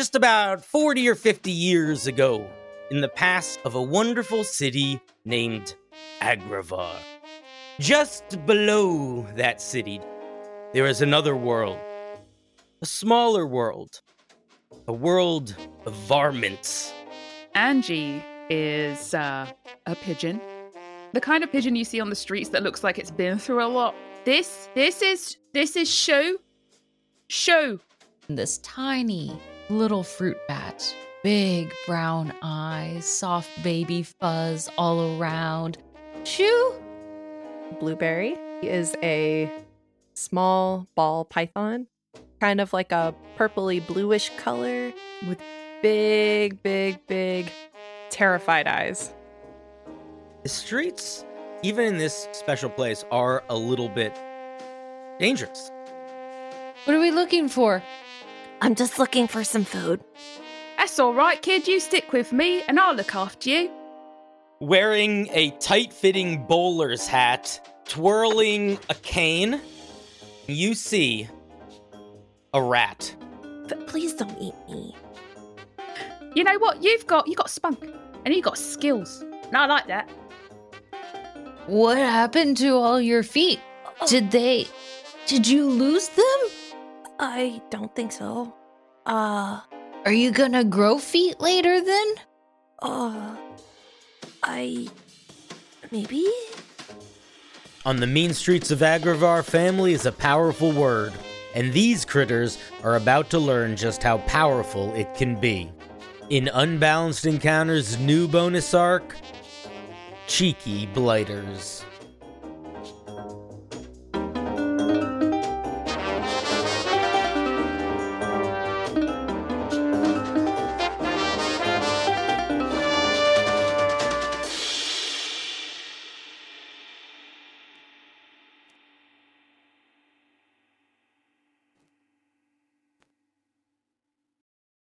just about 40 or 50 years ago, in the past of a wonderful city named Agravar. Just below that city, there is another world, a smaller world, a world of varmints. Angie is uh, a pigeon. The kind of pigeon you see on the streets that looks like it's been through a lot. This, this is, this is Shoo, Shoo. This tiny little fruit bat, big brown eyes, soft baby fuzz all around. Shoo! Blueberry is a small ball python, kind of like a purpley bluish color with big, big, big, terrified eyes. The streets, even in this special place, are a little bit dangerous. What are we looking for? I'm just looking for some food. That's all right, kid. You stick with me, and I'll look after you. Wearing a tight fitting bowler's hat, twirling a cane, you see a rat. But please don't eat me. You know what? You've got you got spunk, and you got skills. And I like that. What happened to all your feet? Oh, Did they. Did you lose them? I don't think so. Uh, Are you gonna grow feet later then? uh, I. Maybe? On the mean streets of Agravar, family is a powerful word, and these critters are about to learn just how powerful it can be. In Unbalanced Encounters' new bonus arc, Cheeky Blighters.